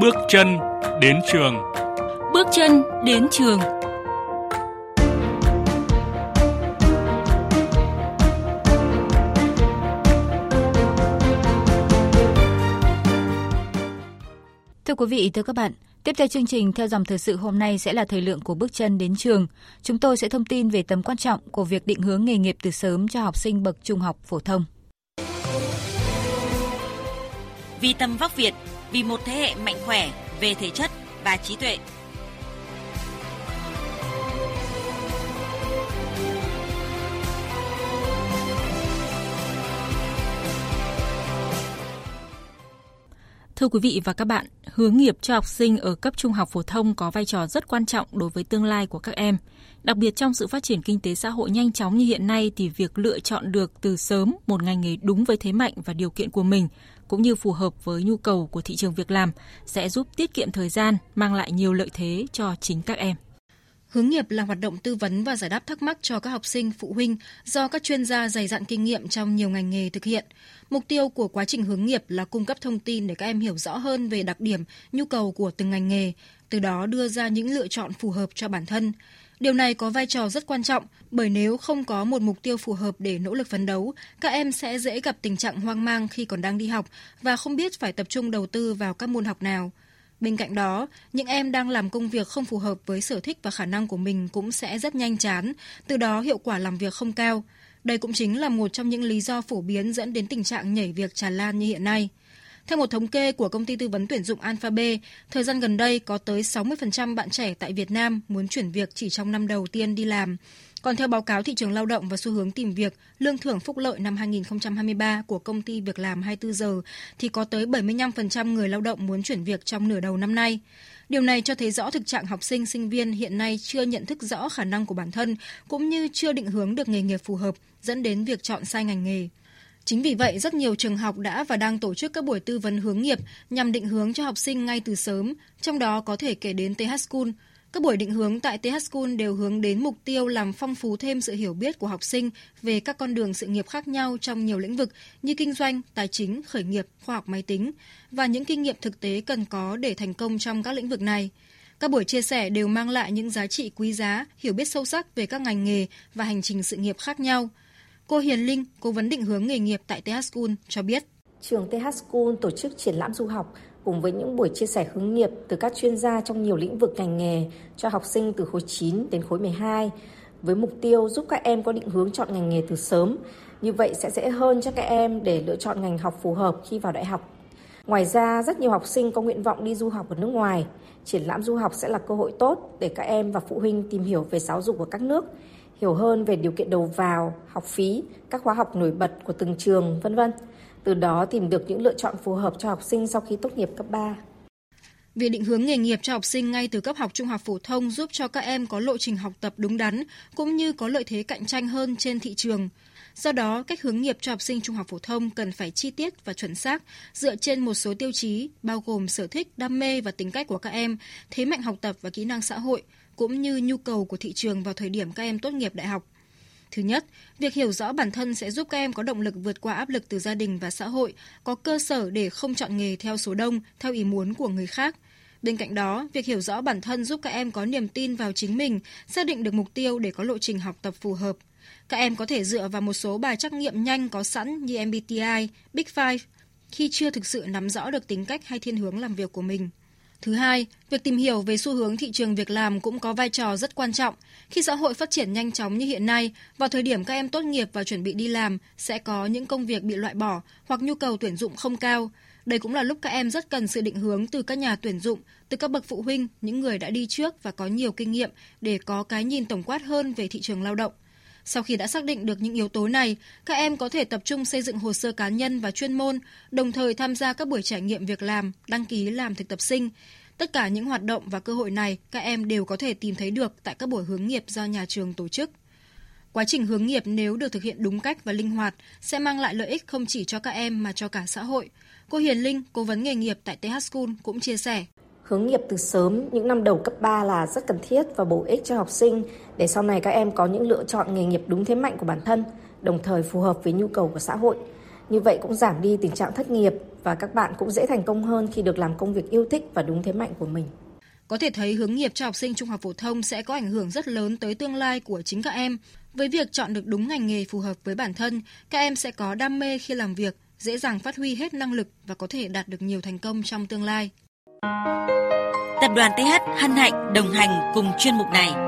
Bước chân đến trường. Bước chân đến trường. Thưa quý vị, thưa các bạn, tiếp theo chương trình theo dòng thời sự hôm nay sẽ là thời lượng của bước chân đến trường. Chúng tôi sẽ thông tin về tầm quan trọng của việc định hướng nghề nghiệp từ sớm cho học sinh bậc trung học phổ thông. Vì tầm vóc Việt, vì một thế hệ mạnh khỏe về thể chất và trí tuệ. Thưa quý vị và các bạn, hướng nghiệp cho học sinh ở cấp trung học phổ thông có vai trò rất quan trọng đối với tương lai của các em. Đặc biệt trong sự phát triển kinh tế xã hội nhanh chóng như hiện nay thì việc lựa chọn được từ sớm một ngành nghề đúng với thế mạnh và điều kiện của mình cũng như phù hợp với nhu cầu của thị trường việc làm sẽ giúp tiết kiệm thời gian, mang lại nhiều lợi thế cho chính các em. Hướng nghiệp là hoạt động tư vấn và giải đáp thắc mắc cho các học sinh, phụ huynh do các chuyên gia dày dặn kinh nghiệm trong nhiều ngành nghề thực hiện. Mục tiêu của quá trình hướng nghiệp là cung cấp thông tin để các em hiểu rõ hơn về đặc điểm, nhu cầu của từng ngành nghề, từ đó đưa ra những lựa chọn phù hợp cho bản thân. Điều này có vai trò rất quan trọng bởi nếu không có một mục tiêu phù hợp để nỗ lực phấn đấu, các em sẽ dễ gặp tình trạng hoang mang khi còn đang đi học và không biết phải tập trung đầu tư vào các môn học nào. Bên cạnh đó, những em đang làm công việc không phù hợp với sở thích và khả năng của mình cũng sẽ rất nhanh chán, từ đó hiệu quả làm việc không cao. Đây cũng chính là một trong những lý do phổ biến dẫn đến tình trạng nhảy việc tràn lan như hiện nay. Theo một thống kê của công ty tư vấn tuyển dụng Alphabet, thời gian gần đây có tới 60% bạn trẻ tại Việt Nam muốn chuyển việc chỉ trong năm đầu tiên đi làm. Còn theo báo cáo thị trường lao động và xu hướng tìm việc, lương thưởng phúc lợi năm 2023 của công ty Việc làm 24 giờ thì có tới 75% người lao động muốn chuyển việc trong nửa đầu năm nay. Điều này cho thấy rõ thực trạng học sinh, sinh viên hiện nay chưa nhận thức rõ khả năng của bản thân cũng như chưa định hướng được nghề nghiệp phù hợp, dẫn đến việc chọn sai ngành nghề. Chính vì vậy, rất nhiều trường học đã và đang tổ chức các buổi tư vấn hướng nghiệp nhằm định hướng cho học sinh ngay từ sớm, trong đó có thể kể đến TH School. Các buổi định hướng tại TH School đều hướng đến mục tiêu làm phong phú thêm sự hiểu biết của học sinh về các con đường sự nghiệp khác nhau trong nhiều lĩnh vực như kinh doanh, tài chính, khởi nghiệp, khoa học máy tính và những kinh nghiệm thực tế cần có để thành công trong các lĩnh vực này. Các buổi chia sẻ đều mang lại những giá trị quý giá, hiểu biết sâu sắc về các ngành nghề và hành trình sự nghiệp khác nhau – Cô Hiền Linh, cố vấn định hướng nghề nghiệp tại TH School cho biết. Trường TH School tổ chức triển lãm du học cùng với những buổi chia sẻ hướng nghiệp từ các chuyên gia trong nhiều lĩnh vực ngành nghề cho học sinh từ khối 9 đến khối 12 với mục tiêu giúp các em có định hướng chọn ngành nghề từ sớm. Như vậy sẽ dễ hơn cho các em để lựa chọn ngành học phù hợp khi vào đại học. Ngoài ra, rất nhiều học sinh có nguyện vọng đi du học ở nước ngoài. Triển lãm du học sẽ là cơ hội tốt để các em và phụ huynh tìm hiểu về giáo dục của các nước, hiểu hơn về điều kiện đầu vào, học phí, các khóa học nổi bật của từng trường, vân vân. Từ đó tìm được những lựa chọn phù hợp cho học sinh sau khi tốt nghiệp cấp 3. Việc định hướng nghề nghiệp cho học sinh ngay từ cấp học trung học phổ thông giúp cho các em có lộ trình học tập đúng đắn cũng như có lợi thế cạnh tranh hơn trên thị trường. Do đó, cách hướng nghiệp cho học sinh trung học phổ thông cần phải chi tiết và chuẩn xác, dựa trên một số tiêu chí bao gồm sở thích, đam mê và tính cách của các em, thế mạnh học tập và kỹ năng xã hội, cũng như nhu cầu của thị trường vào thời điểm các em tốt nghiệp đại học. Thứ nhất, việc hiểu rõ bản thân sẽ giúp các em có động lực vượt qua áp lực từ gia đình và xã hội, có cơ sở để không chọn nghề theo số đông, theo ý muốn của người khác. Bên cạnh đó, việc hiểu rõ bản thân giúp các em có niềm tin vào chính mình, xác định được mục tiêu để có lộ trình học tập phù hợp. Các em có thể dựa vào một số bài trắc nghiệm nhanh có sẵn như MBTI, Big Five khi chưa thực sự nắm rõ được tính cách hay thiên hướng làm việc của mình. Thứ hai, việc tìm hiểu về xu hướng thị trường việc làm cũng có vai trò rất quan trọng. Khi xã hội phát triển nhanh chóng như hiện nay, vào thời điểm các em tốt nghiệp và chuẩn bị đi làm, sẽ có những công việc bị loại bỏ hoặc nhu cầu tuyển dụng không cao. Đây cũng là lúc các em rất cần sự định hướng từ các nhà tuyển dụng, từ các bậc phụ huynh, những người đã đi trước và có nhiều kinh nghiệm để có cái nhìn tổng quát hơn về thị trường lao động. Sau khi đã xác định được những yếu tố này, các em có thể tập trung xây dựng hồ sơ cá nhân và chuyên môn, đồng thời tham gia các buổi trải nghiệm việc làm, đăng ký làm thực tập sinh. Tất cả những hoạt động và cơ hội này các em đều có thể tìm thấy được tại các buổi hướng nghiệp do nhà trường tổ chức. Quá trình hướng nghiệp nếu được thực hiện đúng cách và linh hoạt sẽ mang lại lợi ích không chỉ cho các em mà cho cả xã hội. Cô Hiền Linh, cố vấn nghề nghiệp tại TH School cũng chia sẻ. Hướng nghiệp từ sớm những năm đầu cấp 3 là rất cần thiết và bổ ích cho học sinh để sau này các em có những lựa chọn nghề nghiệp đúng thế mạnh của bản thân, đồng thời phù hợp với nhu cầu của xã hội. Như vậy cũng giảm đi tình trạng thất nghiệp và các bạn cũng dễ thành công hơn khi được làm công việc yêu thích và đúng thế mạnh của mình. Có thể thấy hướng nghiệp cho học sinh trung học phổ thông sẽ có ảnh hưởng rất lớn tới tương lai của chính các em. Với việc chọn được đúng ngành nghề phù hợp với bản thân, các em sẽ có đam mê khi làm việc, dễ dàng phát huy hết năng lực và có thể đạt được nhiều thành công trong tương lai. Tập đoàn TH hân hạnh, đồng hành cùng chuyên mục này.